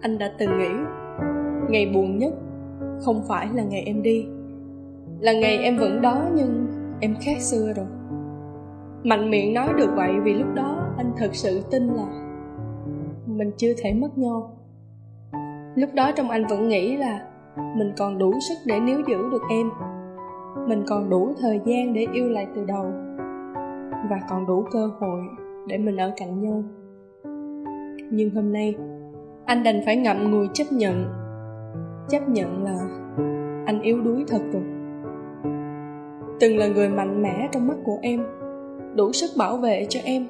anh đã từng nghĩ, ngày buồn nhất không phải là ngày em đi. Là ngày em vẫn đó nhưng em khác xưa rồi. Mạnh miệng nói được vậy vì lúc đó anh thật sự tin là mình chưa thể mất nhau. Lúc đó trong anh vẫn nghĩ là mình còn đủ sức để níu giữ được em. Mình còn đủ thời gian để yêu lại từ đầu. Và còn đủ cơ hội để mình ở cạnh nhau. Nhưng hôm nay anh đành phải ngậm ngùi chấp nhận. Chấp nhận là anh yếu đuối thật rồi. Từng là người mạnh mẽ trong mắt của em, đủ sức bảo vệ cho em,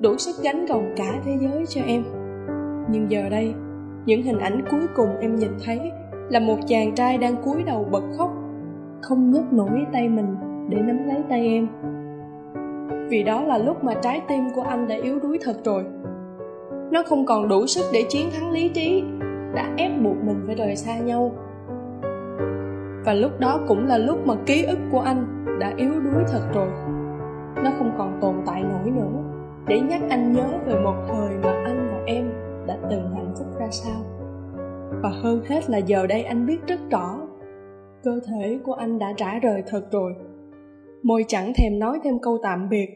đủ sức gánh gồng cả thế giới cho em. Nhưng giờ đây, những hình ảnh cuối cùng em nhìn thấy là một chàng trai đang cúi đầu bật khóc, không nhấc nổi tay mình để nắm lấy tay em. Vì đó là lúc mà trái tim của anh đã yếu đuối thật rồi nó không còn đủ sức để chiến thắng lý trí, đã ép buộc mình phải rời xa nhau. Và lúc đó cũng là lúc mà ký ức của anh đã yếu đuối thật rồi. Nó không còn tồn tại nổi nữa, để nhắc anh nhớ về một thời mà anh và em đã từng hạnh phúc ra sao. Và hơn hết là giờ đây anh biết rất rõ, cơ thể của anh đã rã rời thật rồi. Môi chẳng thèm nói thêm câu tạm biệt,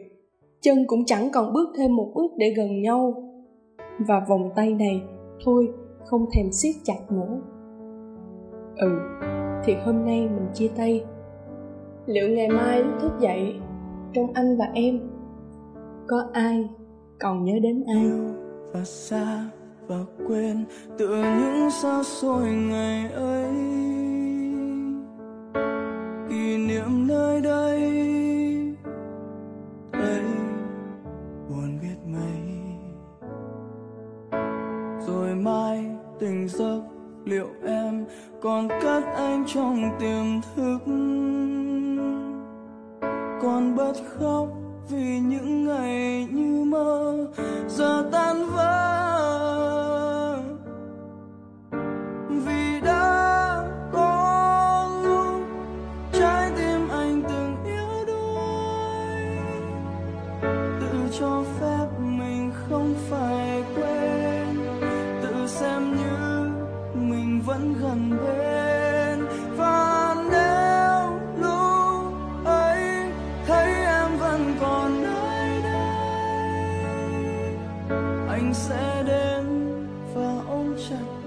chân cũng chẳng còn bước thêm một bước để gần nhau và vòng tay này, thôi, không thèm siết chặt nữa. Ừ thì hôm nay mình chia tay. Liệu ngày mai lúc thức dậy, trong anh và em, có ai còn nhớ đến ai? Và xa và quên tựa những xa xôi ngày ấy. Kỷ niệm nơi đây. Tình giấc, liệu em còn cất anh trong tiềm thức? Còn bật khóc vì những ngày như mơ, giờ tan vỡ. Vì đã có lúc trái tim anh từng yếu đuối, tự cho phép mình vẫn gần bên. Và nếu lúc ấy thấy em vẫn còn nơi đây, anh sẽ đến và ôm chặt